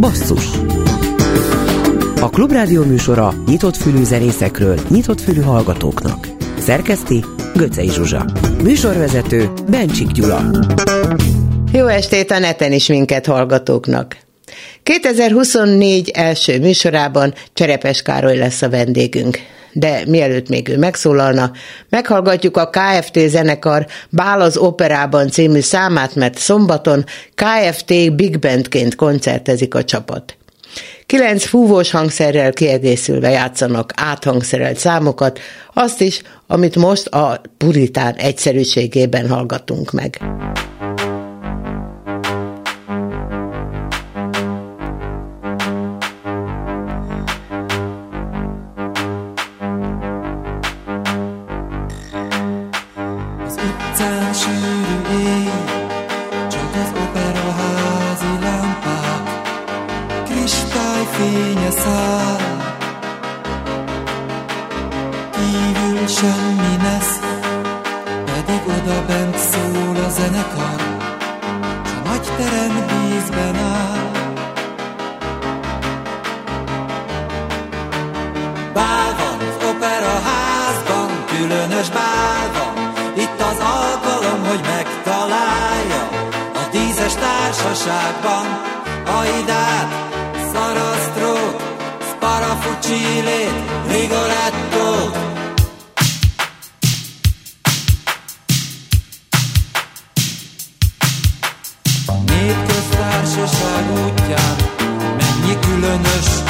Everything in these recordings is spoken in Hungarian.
Basszus A Klubrádió műsora nyitott fülű zenészekről, nyitott fülű hallgatóknak. Szerkeszti Göcej Zsuzsa. Műsorvezető Bencsik Gyula. Jó estét a neten is minket hallgatóknak. 2024 első műsorában Cserepes Károly lesz a vendégünk. De mielőtt még ő megszólalna, meghallgatjuk a KFT zenekar Bál az Operában című számát, mert szombaton KFT Big Bandként koncertezik a csapat. Kilenc fúvós hangszerrel kiegészülve játszanak áthangszerelt számokat, azt is, amit most a puritán egyszerűségében hallgatunk meg. Népköztársaság útján Mennyi különös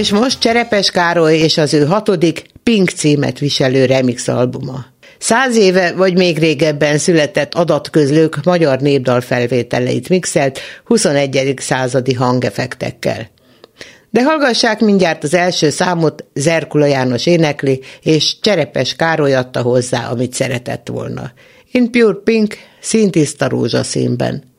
És most Cserepes Károly és az ő hatodik Pink címet viselő remix albuma. Száz éve vagy még régebben született adatközlők magyar népdal felvételeit mixelt 21. századi hangefektekkel. De hallgassák mindjárt az első számot, Zerkula János énekli, és Cserepes Károly adta hozzá, amit szeretett volna. In Pure Pink, színtiszta rózsaszínben.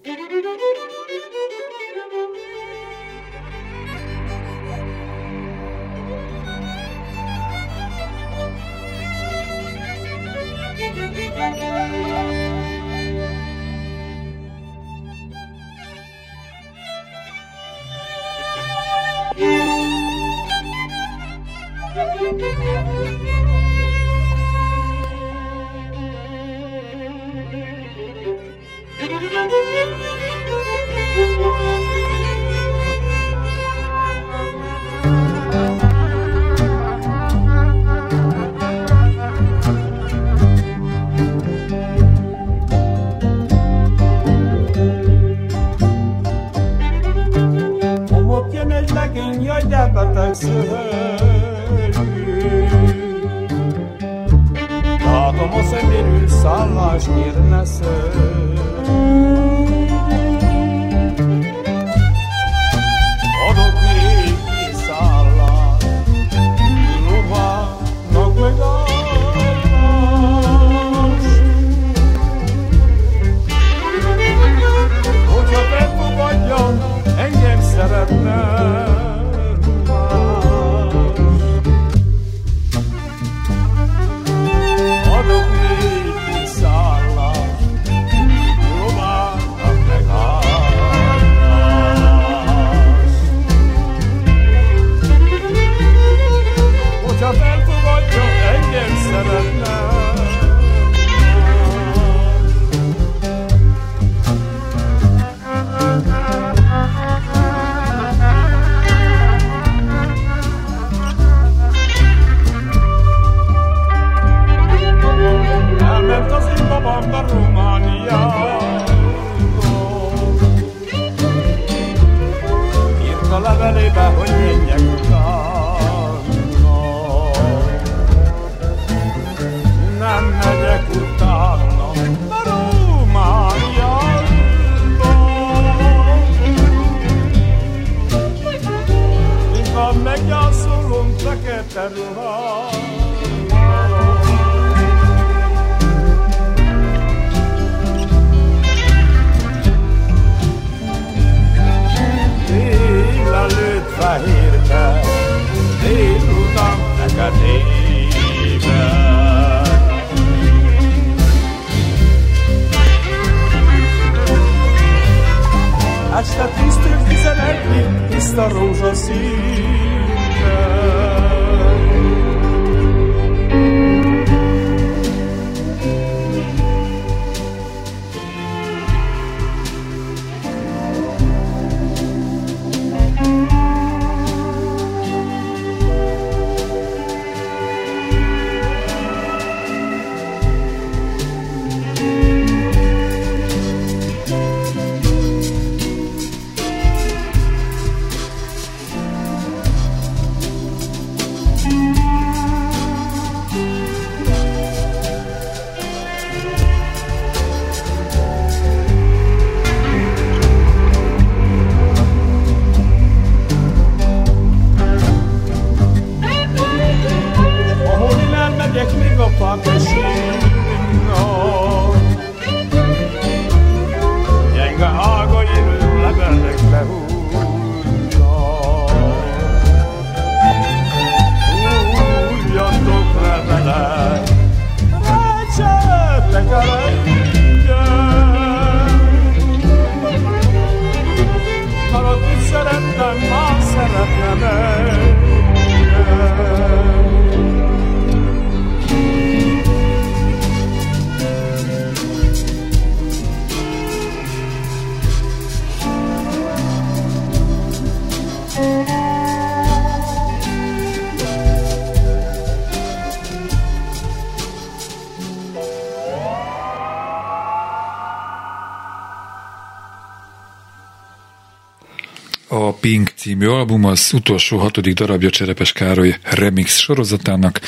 Című album az utolsó hatodik darabja Cserepes Károly remix sorozatának,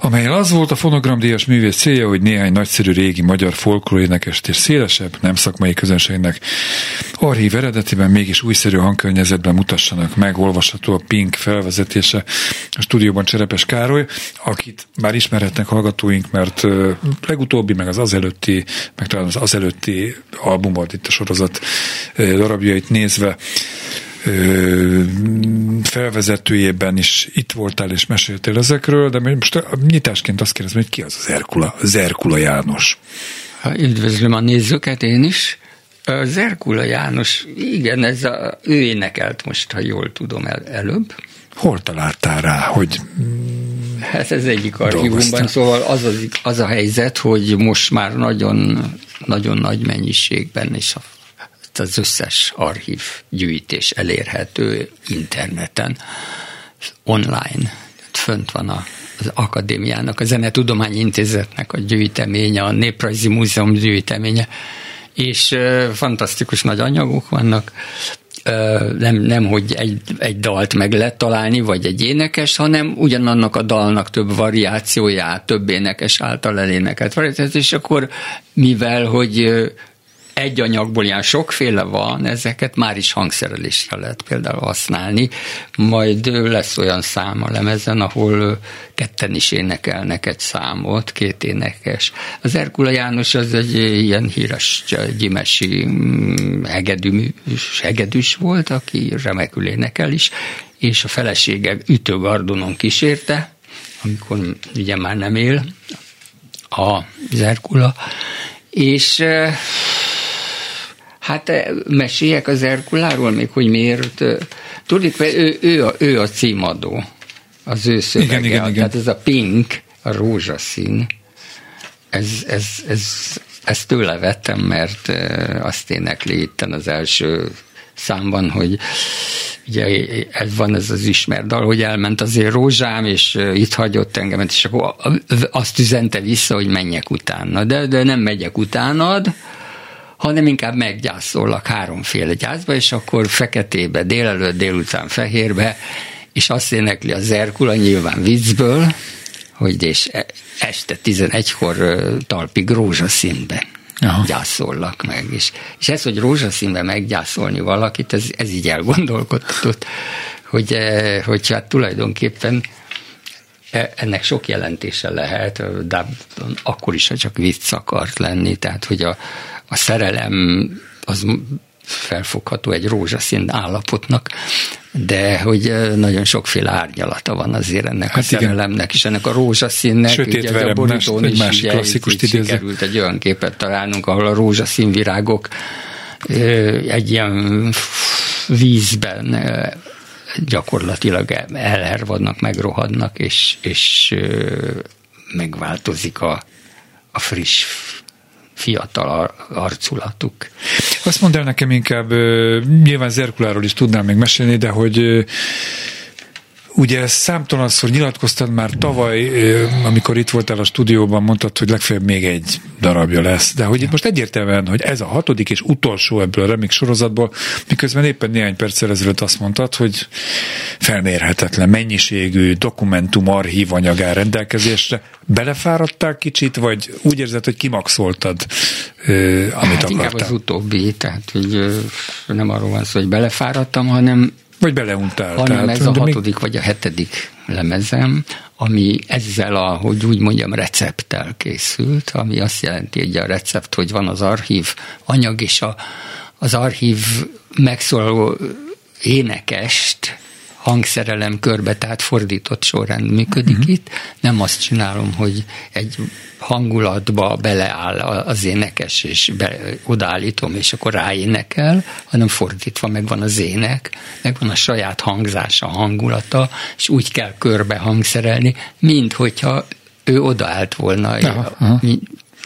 amelyel az volt a fonogramdíjas művész célja, hogy néhány nagyszerű régi magyar folklórénekest és szélesebb, nem szakmai közönségnek archív eredetiben mégis újszerű hangkörnyezetben mutassanak meg, olvasható a Pink felvezetése a stúdióban Cserepes Károly, akit már ismerhetnek hallgatóink, mert legutóbbi, meg az azelőtti, meg talán az azelőtti albumot itt a sorozat darabjait nézve felvezetőjében is itt voltál és meséltél ezekről, de most nyitásként azt kérdezem, hogy ki az az Erkula, az Erkula János? Üdvözlöm a nézőket én is. Az Erkula János, igen, ez a, ő énekelt most, ha jól tudom el, előbb. Hol találtál rá, hogy Hát ez egyik archívumban, szóval az, az, az a helyzet, hogy most már nagyon, nagyon nagy mennyiségben és a az összes archív gyűjtés elérhető interneten, online. Fönt van a, az akadémiának, a Zenetudományi Intézetnek a gyűjteménye, a Néprajzi Múzeum gyűjteménye, és fantasztikus nagy anyagok vannak, nem, nem hogy egy, egy dalt meg lehet találni, vagy egy énekes, hanem ugyanannak a dalnak több variációját, több énekes által elénekelt variációt, és akkor mivel, hogy egy anyagból ilyen sokféle van, ezeket már is hangszerelésre lehet például használni, majd lesz olyan szám a lemezen, ahol ketten is énekelnek egy számot, két énekes. Az Erkula János az egy ilyen híres gyimesi mm, hegedűs, hegedűs volt, aki remekül énekel is, és a felesége ütőgardonon kísérte, amikor ugye már nem él, a Zerkula, és Hát eh, meséljek az Erkuláról még, hogy miért. Eh, tudjuk, ő, ő, a, ő a címadó, az ő szövege. Igen, igen, igen. Tehát ez a pink, a rózsaszín, ez, ez, ez, ezt tőle vettem, mert eh, azt énekli itten az első számban, hogy ugye ez van ez az ismert dal, hogy elment azért rózsám, és itt hagyott engemet, és akkor azt üzente vissza, hogy menjek utána. De, de nem megyek utánad, hanem inkább meggyászollak háromféle gyászba, és akkor feketébe, délelőtt, délután fehérbe, és azt énekli a Zerkula nyilván viccből, hogy és e, este 11-kor talpig rózsaszínbe Aha. gyászollak meg. És, és ez, hogy rózsaszínbe meggyászolni valakit, ez, ez így elgondolkodtatott, hogy, e, hogy hát tulajdonképpen e, ennek sok jelentése lehet, de akkor is, ha csak vicc akart lenni, tehát hogy a, a szerelem az felfogható egy rózsaszín állapotnak, de hogy nagyon sokféle árnyalata van azért ennek hát a szerelemnek, igen. és ennek a rózsaszínnek. Sötét ugye, a borítón is másik klasszikus sikerült egy olyan képet találnunk, ahol a rózsaszín virágok egy ilyen vízben gyakorlatilag elhervadnak, megrohadnak, és, és megváltozik a, a friss fiatal arculatuk. Azt mondd el nekem inkább, nyilván Zerkuláról is tudnám még mesélni, de hogy Ugye számtalanszor nyilatkoztad már tavaly, amikor itt voltál a stúdióban, mondtad, hogy legfeljebb még egy darabja lesz, de hogy itt most egyértelműen, hogy ez a hatodik és utolsó ebből a remix sorozatból, miközben éppen néhány perccel ezelőtt azt mondtad, hogy felmérhetetlen mennyiségű dokumentum, archív anyag áll rendelkezésre. Belefáradtál kicsit, vagy úgy érzed, hogy kimaxoltad, amit hát akartál? inkább az utóbbi, tehát hogy nem arról van szó, hogy belefáradtam, hanem vagy beleuntál. Hanem tehát, ez a hatodik még... vagy a hetedik lemezem, ami ezzel a, hogy úgy mondjam, recepttel készült, ami azt jelenti, hogy a recept, hogy van az archív anyag, és a, az archív megszólaló énekest hangszerelem körbe, tehát fordított sorrend működik uh-huh. itt. Nem azt csinálom, hogy egy hangulatba beleáll az énekes, és be, odaállítom, és akkor ráénekel, hanem fordítva megvan az ének, megvan a saját hangzása, hangulata, és úgy kell körbe hangszerelni, mint hogyha ő odaállt volna, aha, aha.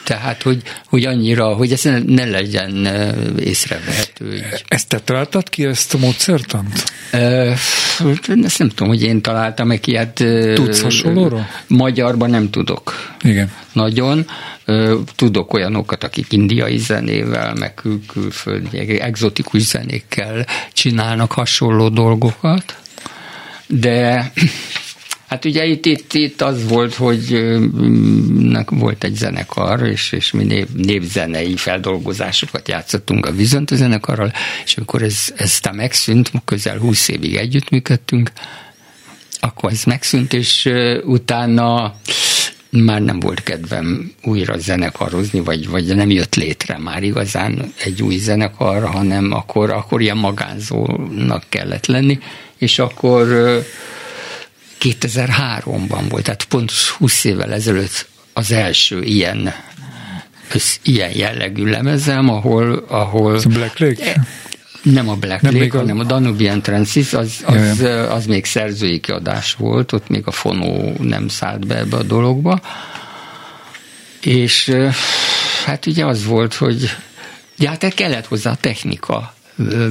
Tehát, hogy, hogy annyira, hogy ez ne legyen észrevehető. Így. Ezt te találtad ki, ezt a módszertant? Ezt nem tudom, hogy én találtam-e ki. Hát, Tudsz hasonlóról? Magyarban nem tudok. Igen. Nagyon. Tudok olyanokat, akik indiai zenével, meg kül- külföldi, exotikus zenékkel csinálnak hasonló dolgokat, de Hát ugye itt, itt, itt az volt, hogy volt egy zenekar, és, és mi név, névzenei feldolgozásokat játszottunk a Vizonta zenekarral, és amikor ez, ez megszűnt, közel 20 évig együttműködtünk, akkor ez megszűnt, és utána már nem volt kedvem újra zenekarozni, vagy, vagy nem jött létre már igazán egy új zenekar, hanem akkor, akkor ilyen magánzónak kellett lenni, és akkor 2003-ban volt, tehát pont 20 évvel ezelőtt az első ilyen ilyen jellegű lemezem, ahol... ahol Black Lake? E, nem a Black nem Lake, hanem a Danubian Transis, az, az, az még szerzői kiadás volt, ott még a fonó nem szállt be ebbe a dologba. És hát ugye az volt, hogy ja, hát kellett hozzá a technika,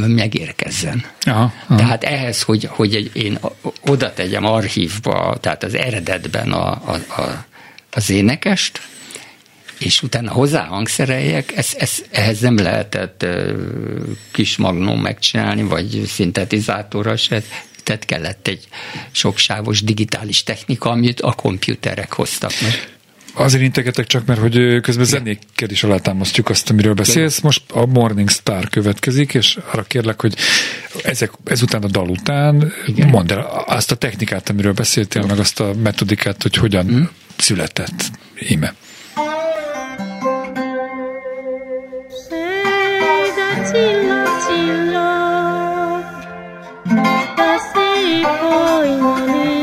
megérkezzen. Aha, aha. Tehát ehhez, hogy, hogy én oda tegyem archívba, tehát az eredetben a, a, a, az énekest, és utána hozzá hangszereljek, ez, ez, ehhez nem lehetett kis magnum megcsinálni, vagy szintetizátorra se, tehát kellett egy soksávos digitális technika, amit a komputerek hoztak meg. Azért integetek csak, mert hogy közben zenékkel is alátámasztjuk azt, amiről beszélsz. Most a Morning Star következik, és arra kérlek, hogy ezek, ezután a dal után Igen. mondd el azt a technikát, amiről beszéltél, meg azt a metodikát, hogy hogyan hmm. született íme. Chilo, chilo, así voy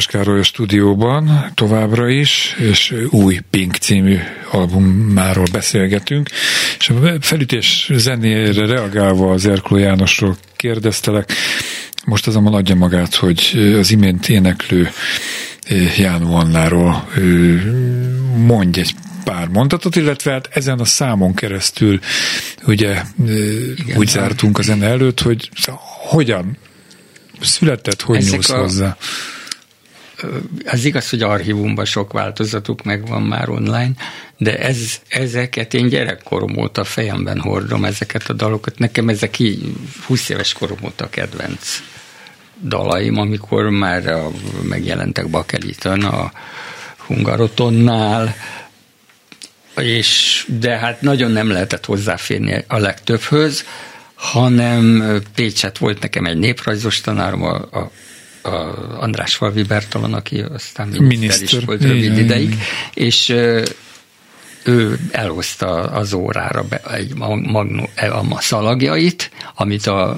Cserepes Károly a stúdióban továbbra is, és új Pink című albumáról beszélgetünk, és a felütés zenére reagálva az Erkló Jánosról kérdeztelek, most azonban adja magát, hogy az imént éneklő Jánó Annáról mondj egy pár mondatot, illetve hát ezen a számon keresztül ugye Igen, úgy zártunk a zene előtt, hogy hogyan született, hogy Ezek nyúlsz a... hozzá? Az igaz, hogy archívumban sok változatuk megvan már online, de ez, ezeket én gyerekkorom óta fejemben hordom, ezeket a dalokat. Nekem ezek így 20 éves korom óta kedvenc dalaim, amikor már a, megjelentek Bakeliton a Hungarotonnál, és, de hát nagyon nem lehetett hozzáférni a legtöbbhöz, hanem Pécset volt nekem egy néprajzos tanárom, a, a a András Falvi Bertalan, aki aztán miniszter, miniszter. is volt rövid igen, ideig, igen. és ő elhozta az órára be egy magnó, a szalagjait, amit a,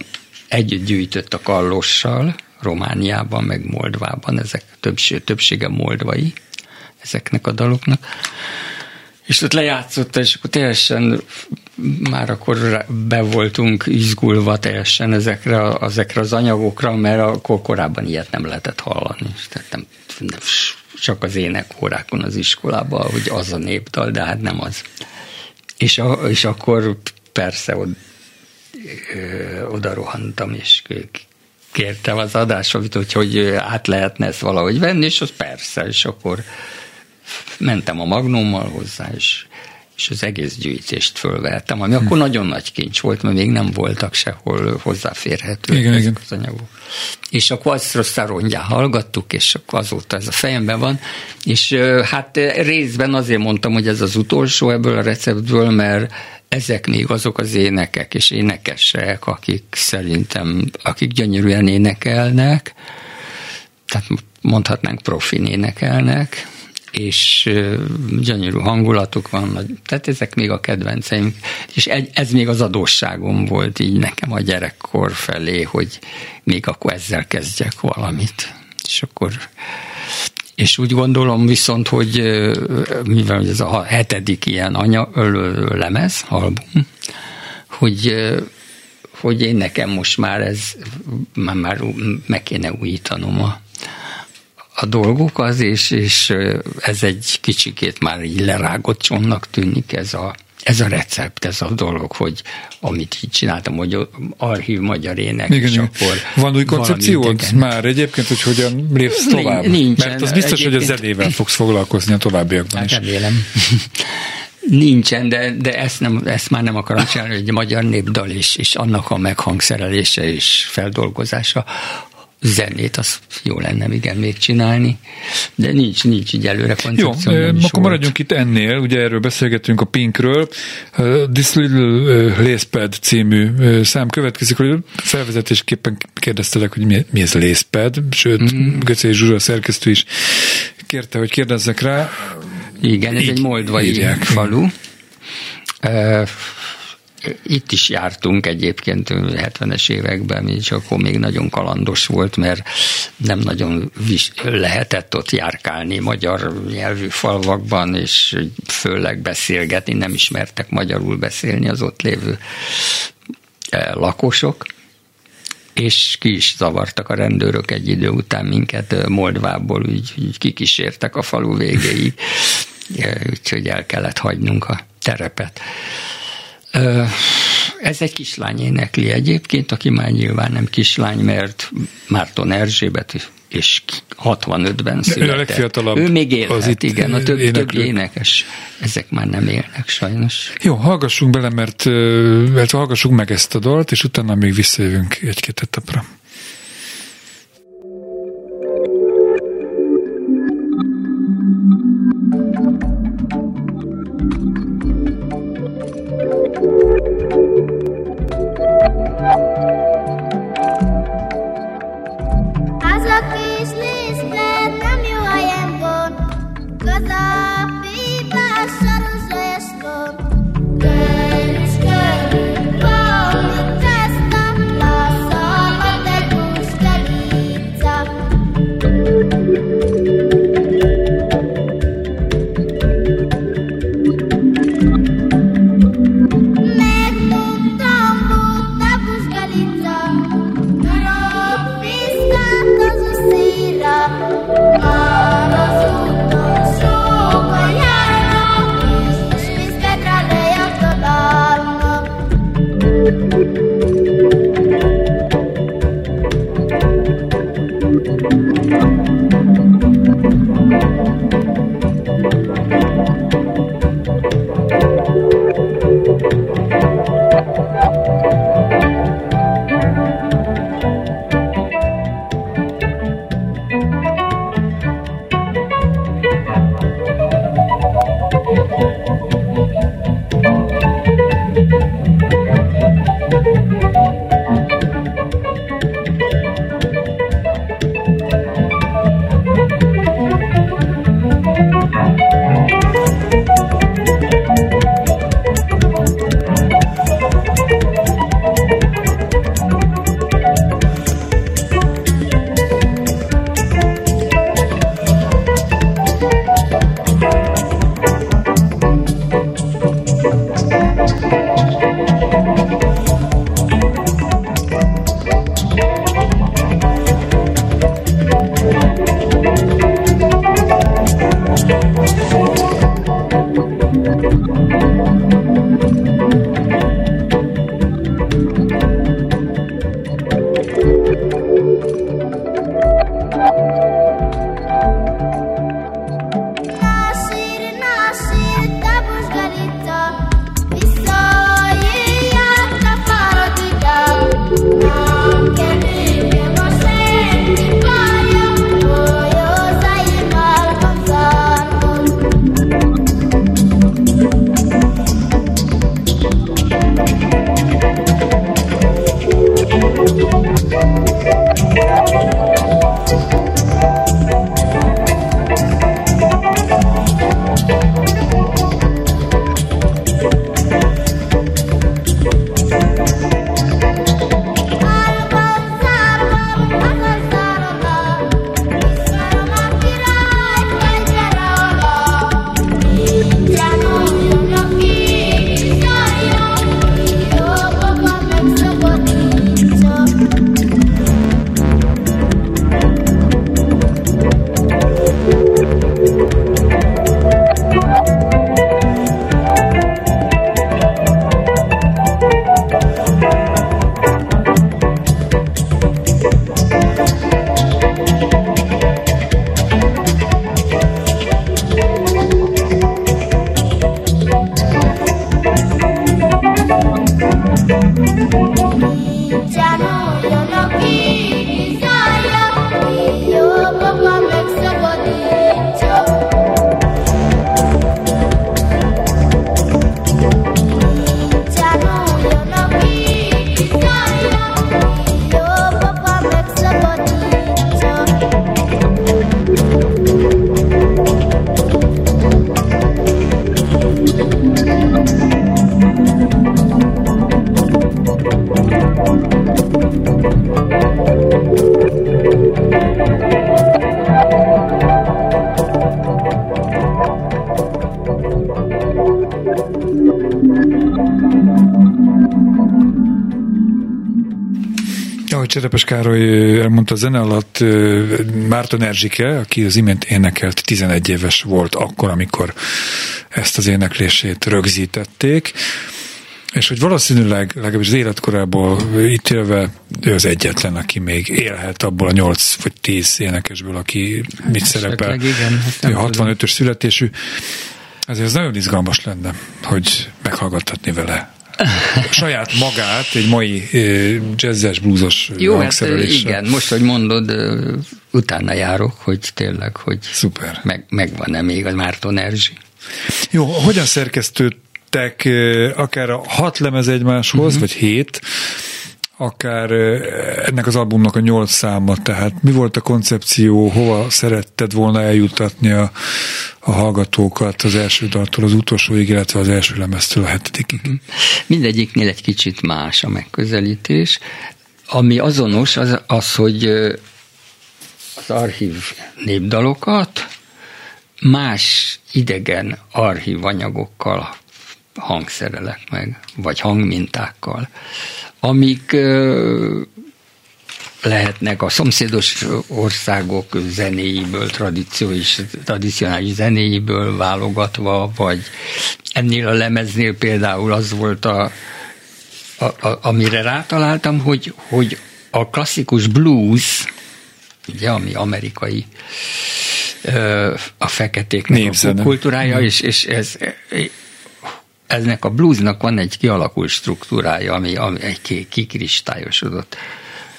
együtt gyűjtött a Kallossal, Romániában, meg Moldvában, ezek többsége, többsége moldvai ezeknek a daloknak, és ott lejátszotta, és akkor teljesen már akkor be voltunk izgulva teljesen ezekre, ezekre az anyagokra, mert akkor korábban ilyet nem lehetett hallani. Tehát nem, nem, csak az énekórákon az iskolában, hogy az a népdal, de hát nem az. És, a, és akkor persze od, ö, oda rohantam, és kértem az adásot, hogy, hogy át lehetne ezt valahogy venni, és az persze, és akkor mentem a magnummal hozzá, és, és az egész gyűjtést fölvettem, ami hmm. akkor nagyon nagy kincs volt, mert még nem voltak sehol hozzáférhető igen, ezek igen. az anyagok. És akkor azt rossz hallgattuk, és akkor azóta ez a fejemben van, és hát részben azért mondtam, hogy ez az utolsó ebből a receptből, mert ezek még azok az énekek és énekesek, akik szerintem, akik gyönyörűen énekelnek, tehát mondhatnánk profin énekelnek, és gyönyörű hangulatuk van, tehát ezek még a kedvenceim, és ez még az adósságom volt így nekem a gyerekkor felé, hogy még akkor ezzel kezdjek valamit. És akkor és úgy gondolom viszont, hogy mivel ez a hetedik ilyen anya, lemez, album, hogy hogy én nekem most már ez, már, már meg kéne újítanom a, a dolgokat, és, és ez egy kicsikét már így lerágott csomnak tűnik ez a, ez a recept, ez a dolog, hogy amit így csináltam, hogy archív magyar ének, igen, és akkor... Van új koncepciód már egyébként, hogy hogyan lépsz tovább? Nincsen. Mert az biztos, hogy a zenével fogsz foglalkozni a továbbiakban hát is. Remélem. Nincsen, de, de ezt, nem, ezt már nem akarom csinálni, hogy egy magyar népdal és, és annak a meghangszerelése és feldolgozása, zenét, az jó lenne igen még csinálni, de nincs, nincs így előre koncepció. Jó, akkor volt. maradjunk itt ennél, ugye erről beszélgetünk a Pinkről. Uh, This Little uh, Lacepad című szám következik, hogy felvezetésképpen kérdeztelek, hogy mi, mi ez Lacepad, sőt, mm. Göcé Zsuzsa szerkesztő is kérte, hogy kérdezzek rá. Igen, ez így egy moldvai írják. falu. Uh, itt is jártunk egyébként 70-es években, és akkor még nagyon kalandos volt, mert nem nagyon lehetett ott járkálni magyar nyelvű falvakban, és főleg beszélgetni, nem ismertek magyarul beszélni az ott lévő e, lakosok és ki is zavartak a rendőrök egy idő után minket e, Moldvából, úgy, úgy kikísértek a falu végéig, e, úgyhogy el kellett hagynunk a terepet. Ez egy kislány énekli egyébként, aki már nyilván nem kislány, mert Márton Erzsébet és 65-ben született. Ő a legfiatalabb. Ő még élhet, az itt igen, a több, több énekes, ezek már nem élnek sajnos. Jó, hallgassunk bele, mert, mert hallgassuk meg ezt a dalt, és utána még visszajövünk egy-két etapra. Cserepes Károly elmondta a zene alatt Márton Erzsike, aki az imént énekelt, 11 éves volt akkor, amikor ezt az éneklését rögzítették, és hogy valószínűleg legalábbis az életkorából itt élve ő az egyetlen, aki még élhet abból a 8 vagy 10 énekesből, aki hát mit szerepel. Igen, 65-ös születésű. Ezért ez nagyon izgalmas lenne, hogy meghallgathatni vele saját magát egy mai jazzes, bluesos Jó, hát igen, most, hogy mondod, utána járok, hogy tényleg, hogy Szuper. Meg, megvan-e még a Márton Erzsi. Jó, hogyan szerkesztődtek akár a hat lemez egymáshoz, uh-huh. vagy hét, akár ennek az albumnak a nyolc száma, tehát mi volt a koncepció, hova szeretted volna eljutatni a, a hallgatókat az első daltól az utolsóig, illetve az első lemeztől a hetedikig? Mhm. Mindegyiknél egy kicsit más a megközelítés. Ami azonos, az, az hogy az archív népdalokat más idegen archív anyagokkal hangszerelek meg, vagy hangmintákkal amik lehetnek a szomszédos országok zenéiből, tradíciós, tradicionális zenéiből válogatva, vagy ennél a lemeznél például az volt a, a, a amire rátaláltam, hogy, hogy a klasszikus blues ugye, ami amerikai a feketéknek a kultúrája, és, és ez, eznek a bluesnak van egy kialakult struktúrája, ami, ami egy kikristályosodott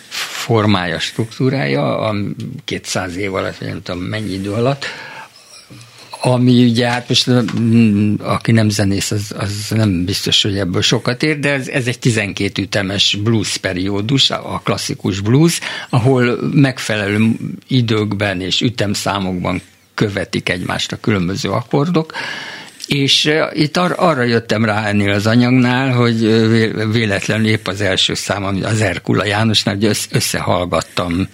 formája, struktúrája, a 200 év alatt, nem tudom mennyi idő alatt, ami ugye hát most mm, aki nem zenész, az, az nem biztos, hogy ebből sokat ér, de ez, ez egy 12 ütemes blues periódus, a klasszikus blues, ahol megfelelő időkben és ütemszámokban követik egymást a különböző akkordok, és itt ar- arra jöttem rá ennél az anyagnál, hogy véletlenül épp az első szám, az Erkula Jánosnál, hogy összehallgattam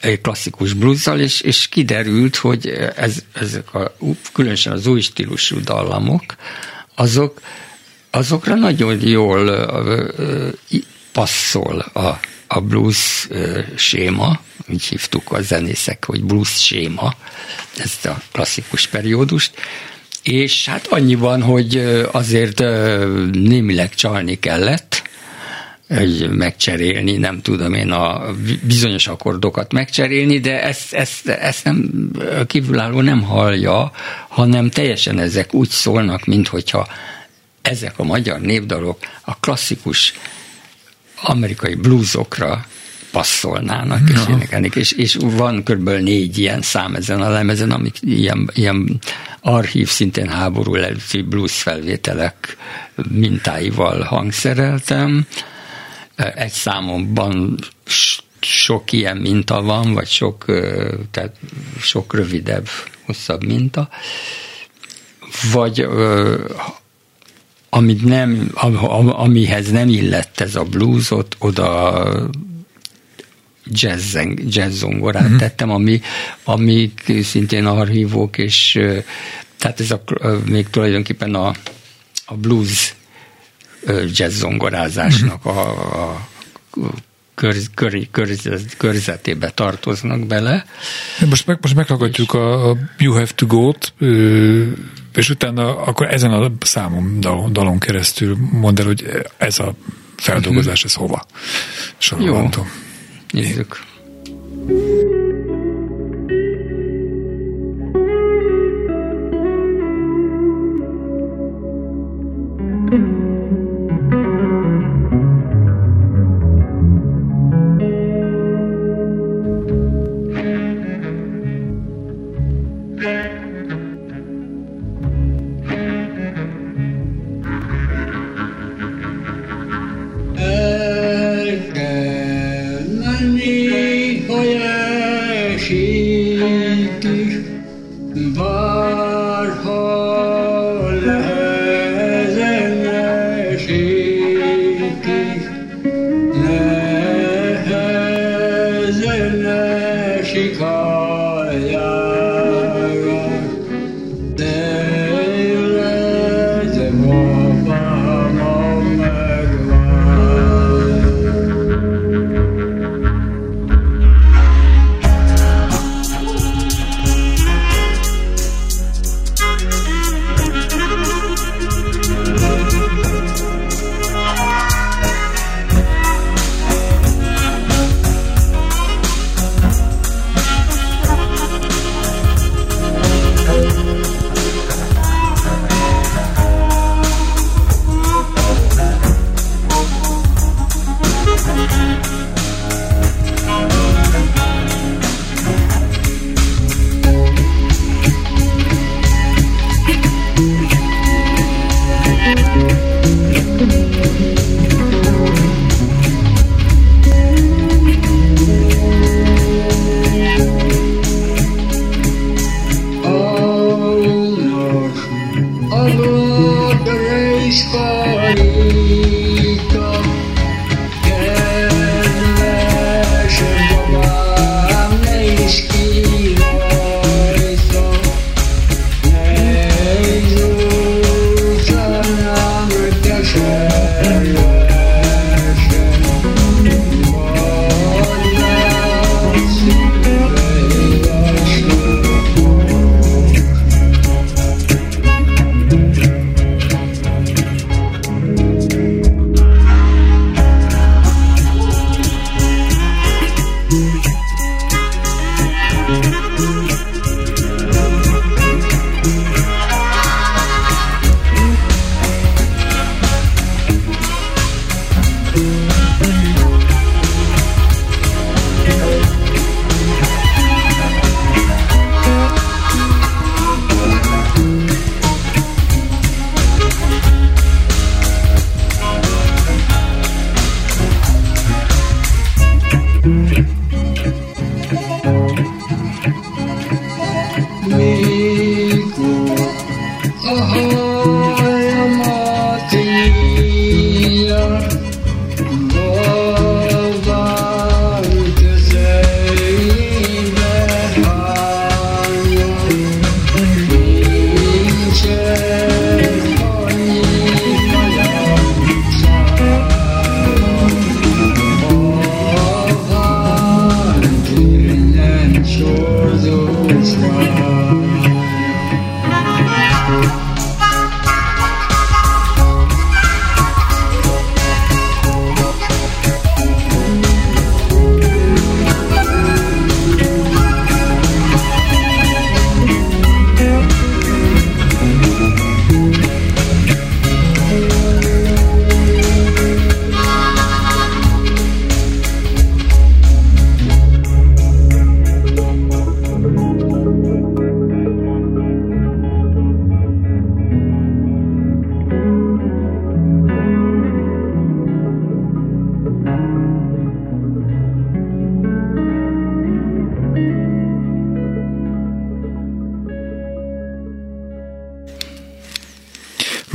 egy klasszikus bluzzal, és, és kiderült, hogy ez, ezek a, különösen az új stílusú dallamok, azok, azokra nagyon jól passzol a, a blues séma, úgy hívtuk a zenészek, hogy blues séma, ezt a klasszikus periódust, és hát annyiban, hogy azért némileg csalni kellett, hogy megcserélni, nem tudom én a bizonyos akkordokat megcserélni, de ezt, ezt, ezt nem kívülálló nem hallja, hanem teljesen ezek úgy szólnak, mint hogyha ezek a magyar népdalok a klasszikus amerikai bluesokra passzolnának és énekelnék, és, és van körülbelül négy ilyen szám ezen a lemezen, amik ilyen, ilyen archív, szintén háború előtti blues felvételek mintáival hangszereltem, egy számomban sok ilyen minta van, vagy sok, tehát sok rövidebb, hosszabb minta, vagy amit nem, amihez nem illett ez a bluesot, oda jazz, jazz zongorát mm-hmm. tettem, ami, amik szintén archívok, és tehát ez a, még tulajdonképpen a, a blues jazz zongorázásnak a, a kör, kör, kör, körzetébe tartoznak bele. Most, meg, most meghallgatjuk a, a You Have to Go-t, és utána akkor ezen a számom dalon, dalon keresztül mondd el, hogy ez a feldolgozás, ez hova Jó, nézzük. Én.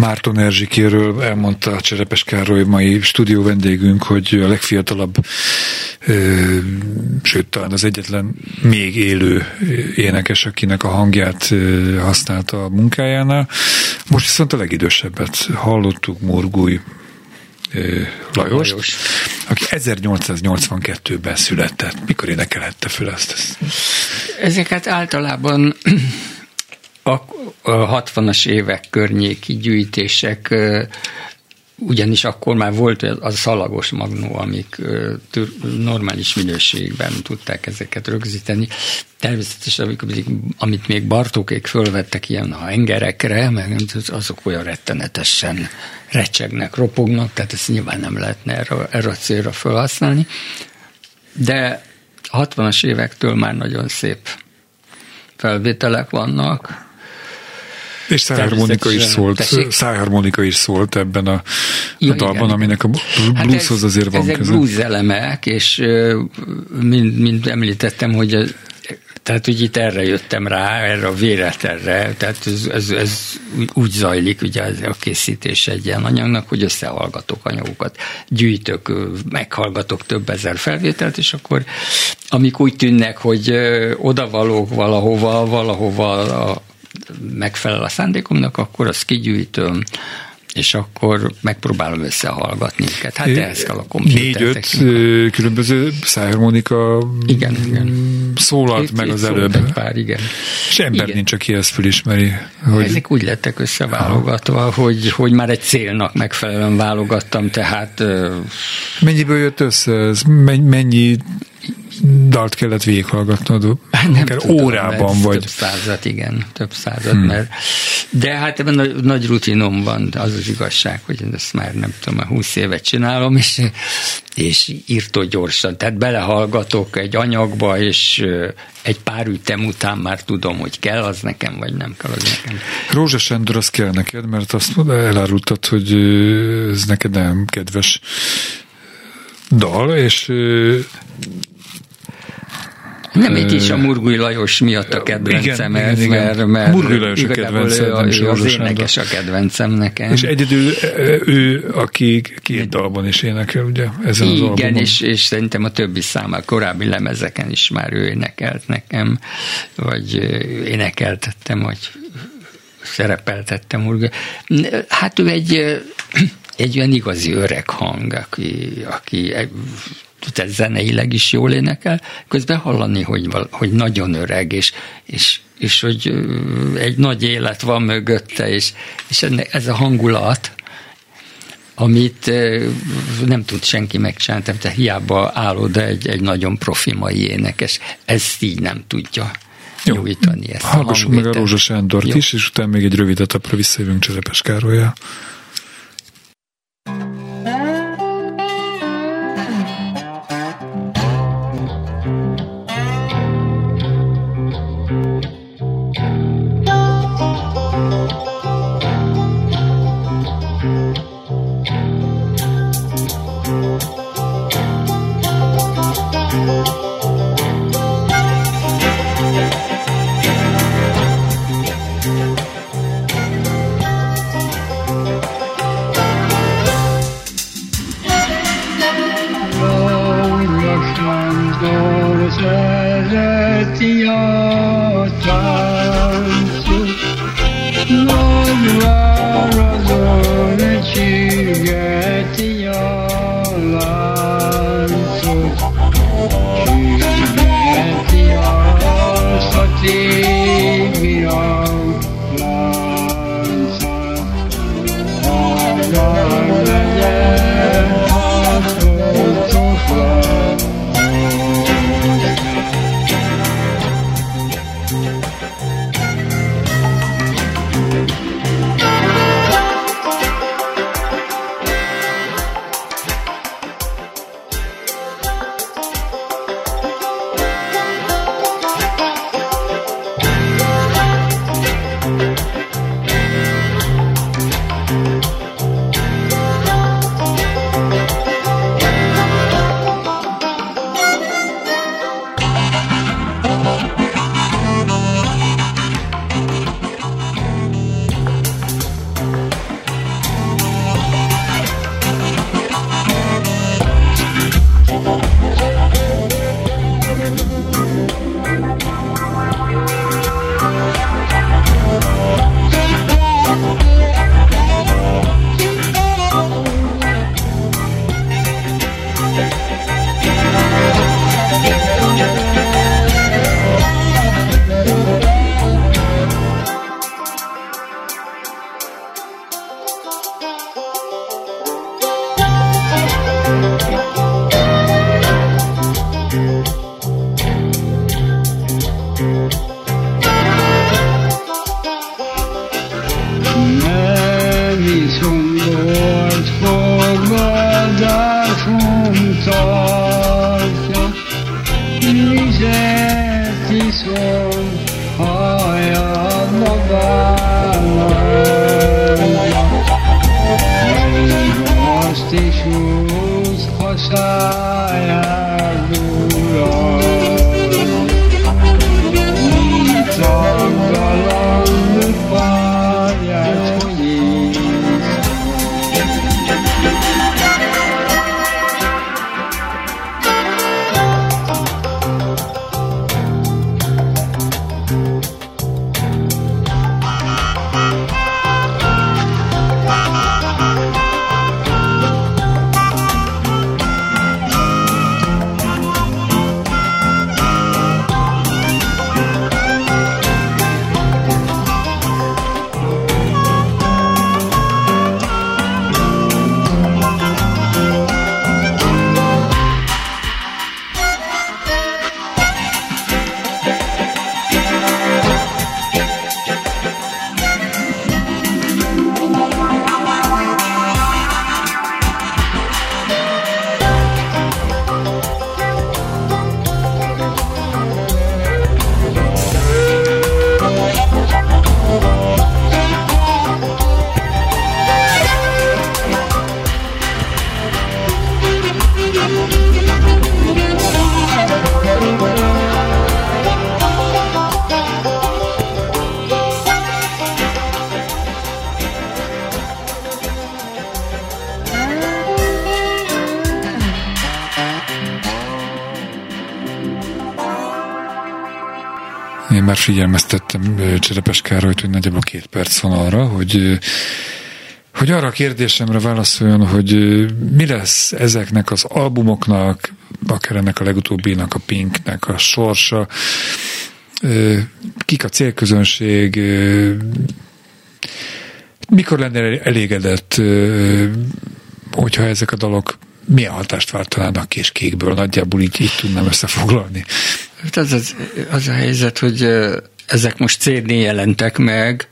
Márton Erzsikéről elmondta a Cserepes Károly mai stúdió vendégünk, hogy a legfiatalabb, sőt talán az egyetlen még élő énekes, akinek a hangját használta a munkájánál. Most viszont a legidősebbet hallottuk, Morgúj Lajos, Lajos, aki 1882-ben született. Mikor énekelhette föl ezt? Ezeket általában a 60-as évek környéki gyűjtések ugyanis akkor már volt az a szalagos magnó, amik normális minőségben tudták ezeket rögzíteni. Természetesen, amit még Bartókék fölvettek ilyen hengerekre, meg azok olyan rettenetesen recsegnek, ropognak, tehát ezt nyilván nem lehetne erre, erre a célra felhasználni. De a 60-as évektől már nagyon szép felvételek vannak, és szájharmonika is szólt, szájharmonika is szólt ebben a, ja, a dalban, igen. aminek a hát blueshoz hát azért van ezek köze. blues elemek, és mind, mind említettem, hogy tehát úgy itt erre jöttem rá, erre a véletlenre, tehát ez, ez, ez úgy zajlik ugye a készítés egy ilyen anyagnak, hogy összehallgatok anyagokat, gyűjtök, meghallgatok több ezer felvételt, és akkor amik úgy tűnnek, hogy odavalók valahova, valahova a megfelel a szándékomnak, akkor azt kigyűjtöm, és akkor megpróbálom összehallgatni őket. Hát ehhez kell a Négy-öt különböző szájharmonika igen, igen. szólalt itt, meg az előbb. Egy pár, igen. És ember igen. nincs, aki ezt felismeri. Hogy... Ezek úgy lettek összeválogatva, hogy, hogy már egy célnak megfelelően válogattam, tehát... Mennyiből jött össze ez? Mennyi dalt kellett végighallgatnod, nem akár tudom, órában vagy. Több százat, igen, több százat, hmm. mert de hát ebben nagy, nagy rutinom van, az az igazság, hogy ezt már nem tudom, 20 évet csinálom, és, és írtó gyorsan, tehát belehallgatok egy anyagba, és egy pár ütem után már tudom, hogy kell az nekem, vagy nem kell az nekem. Rózsa Sándor, az kell neked, mert azt elárultad, hogy ez neked nem kedves dal, és nem egy is a Murgui Lajos miatt a kedvencem igen, ez, igen, mert, mert Murgui Lajos a kedvencem, nem ő az énekes a kedvencem nekem. És egyedül ő, aki két dalban is énekel, ugye, ezen igen, az albumon. és, és szerintem a többi száma, korábbi lemezeken is már ő énekelt nekem, vagy énekeltettem, vagy szerepeltettem Murgui. Hát ő egy egy olyan igazi öreg hang, aki, aki tehát zeneileg is jól énekel, közben hallani, hogy, hogy nagyon öreg, és, és, és hogy egy nagy élet van mögötte, és, és ez a hangulat, amit nem tud senki megcsinálni, tehát hiába állod egy, egy nagyon profi mai énekes, ezt így nem tudja Jó. nyújtani. Ezt Hallgassuk meg a Rózsa Sándort Jó. is, és utána még egy rövid etapra visszajövünk Cserepes Károlyjal. Figyelmeztettem Cserepes Károlyt, hogy nagyjából két perc van arra, hogy hogy arra a kérdésemre válaszoljon, hogy mi lesz ezeknek az albumoknak, akár ennek a legutóbbinak, a Pinknek a sorsa, kik a célközönség, mikor lenne elégedett, hogyha ezek a dalok milyen hatást váltanának és kékből, nagyjából így, így tudnám összefoglalni. Hát az, az, az a helyzet, hogy ezek most CD jelentek meg,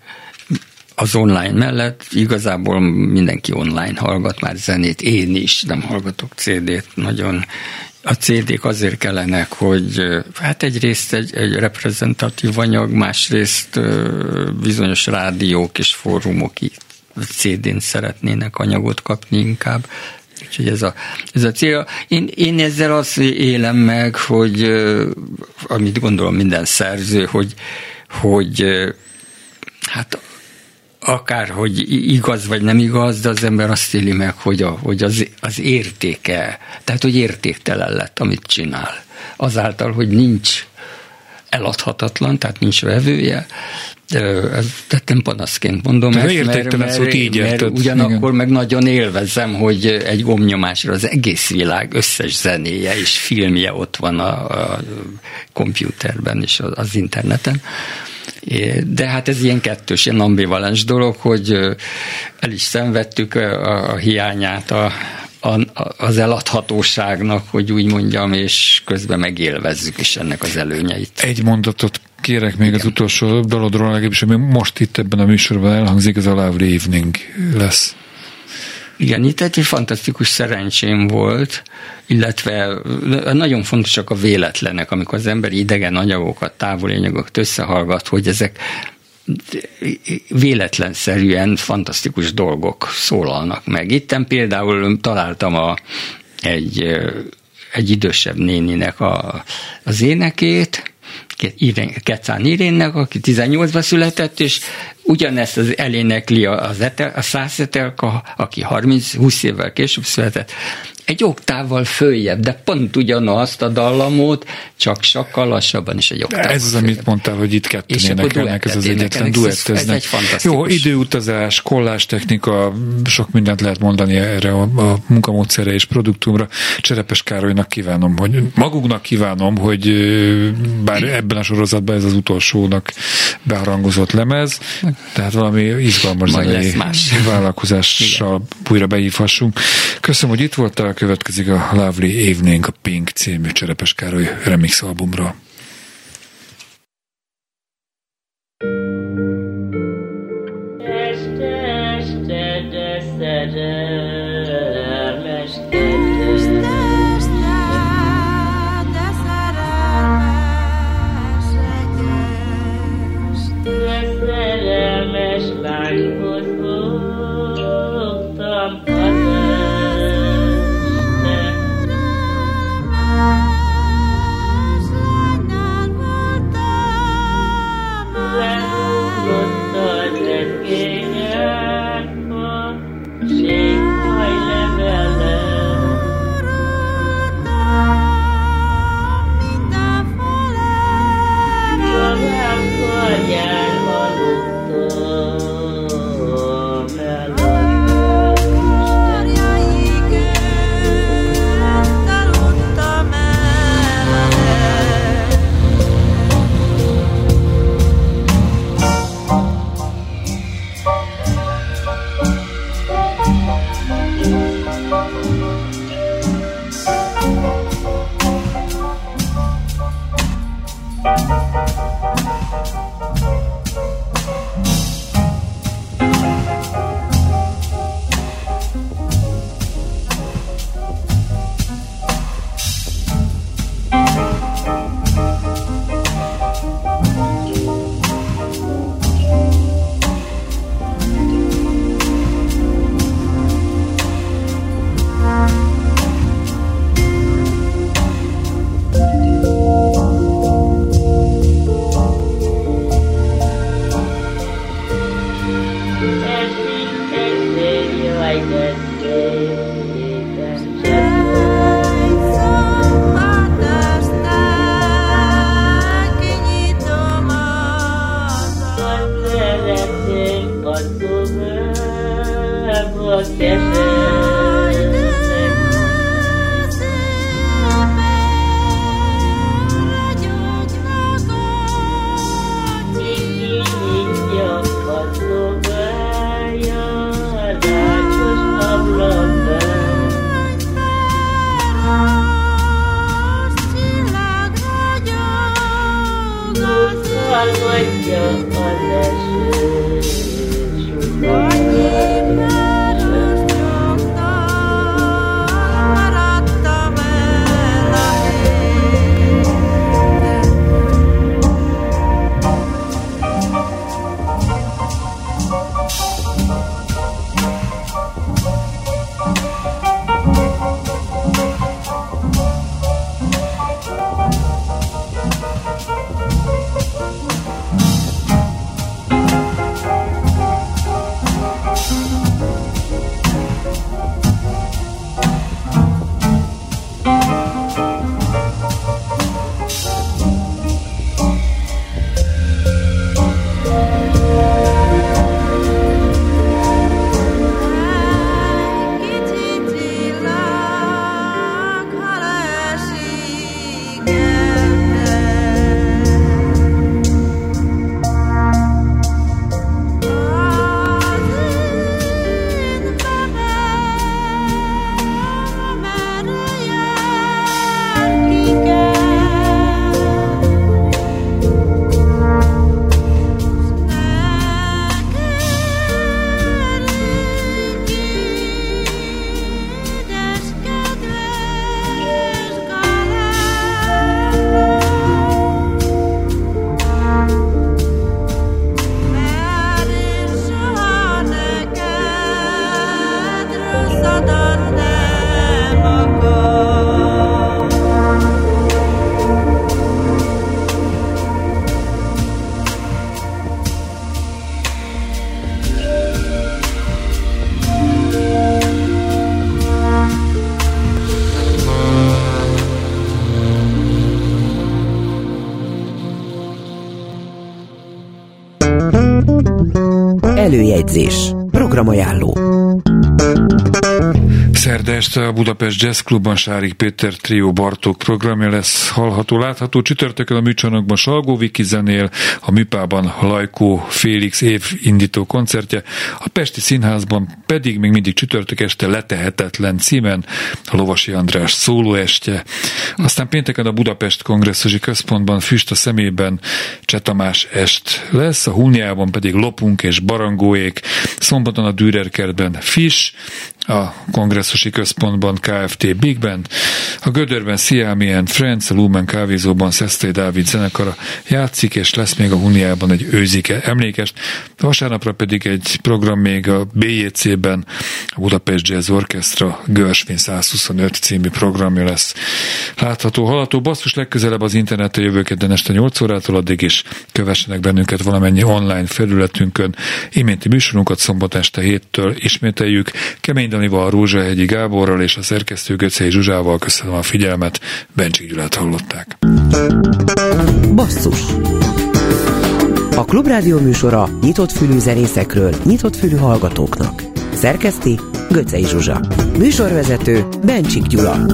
az online mellett igazából mindenki online hallgat már zenét, én is nem hallgatok CD-t nagyon. A CD-k azért kellenek, hogy hát egyrészt egy, egy reprezentatív anyag, másrészt bizonyos rádiók és fórumok CD-n szeretnének anyagot kapni inkább, Úgyhogy ez a, ez a cél. Én, én ezzel azt élem meg, hogy amit gondolom minden szerző, hogy, hogy hát akár, hogy igaz vagy nem igaz, de az ember azt éli meg, hogy, a, hogy az, az értéke, tehát hogy értéktelen lett, amit csinál. Azáltal, hogy nincs eladhatatlan, tehát nincs vevője, tehát nem panaszként mondom ezt, mert, mert, szót így mert ugyanakkor igen. meg nagyon élvezem, hogy egy gomnyomásra az egész világ összes zenéje és filmje ott van a, a kompjúterben és az interneten. De hát ez ilyen kettős, ilyen ambivalens dolog, hogy el is szenvedtük a, a hiányát a, az eladhatóságnak, hogy úgy mondjam, és közben megélvezzük is ennek az előnyeit. Egy mondatot kérek még Igen. az utolsó dalodról, legalábbis ami most itt ebben a műsorban elhangzik, ez a Lovely Evening lesz. Igen, itt egy fantasztikus szerencsém volt, illetve nagyon fontosak a véletlenek, amikor az ember idegen anyagokat, távoli anyagokat összehallgat, hogy ezek véletlenszerűen fantasztikus dolgok szólalnak meg. Itten például találtam a, egy, egy idősebb néninek a, az énekét, Kecán Irénnek, aki 18-ban született, és ugyanezt az elénekli az etel, a Szászetelka, aki 30-20 évvel később született, egy oktával följebb, de pont ugyanazt a dallamot, csak sokkal lassabban is egy oktával Ez az, amit mondtál, hogy itt ketten énekelnek, ez az egyetlen duetteznek. Ez egy fantasztikus. Jó, időutazás, technika, sok mindent lehet mondani erre a, a munkamódszere és produktumra. Cserepes Károlynak kívánom, hogy magunknak kívánom, hogy bár ebben a sorozatban ez az utolsónak beharangozott lemez, tehát valami izgalmas zenei vállalkozással újra beívhassunk. Köszönöm, hogy itt voltál, következik a Lovely Evening, a Pink című Cserepes Károly remix albumra. Előjegyzés. Programajánló. Szerda este a Budapest Jazz Clubban Sárik Péter Trio Bartók programja lesz hallható, látható. Csütörtökön a műcsarnokban Salgó Viki zenél, a műpában Lajkó Félix év indító koncertje, a Pesti Színházban pedig még mindig csütörtök este letehetetlen címen a Lovasi András szólóestje. Aztán pénteken a Budapest Kongresszusi Központban Füst a szemében Csetamás est lesz, a Húniában pedig Lopunk és Barangóék, szombaton a Dürer kertben Fish, a kongresszusi központban KFT Big Band, a Gödörben Siami and Friends, a Lumen kávézóban Szeszté Dávid zenekara játszik, és lesz még a Huniában egy őzike emlékest. Vasárnapra pedig egy program még a BJC-ben, a Budapest Jazz Orchestra Görsvin 125 című programja lesz. Látható, hallható, basszus legközelebb az interneten jövő kedden este 8 órától addig is kövessenek bennünket valamennyi online felületünkön. Iménti műsorunkat szombat este héttől ismételjük. Kemény Danival, Rózsahegyi Gáborral és a szerkesztő Göcei Zsuzsával köszönöm a figyelmet. Bencsik Gyulát hallották. Basszus A Klubrádió műsora nyitott fülű zenészekről, nyitott fülű hallgatóknak. Szerkeszti Göcei Zsuzsa. Műsorvezető Bencsik Gyula.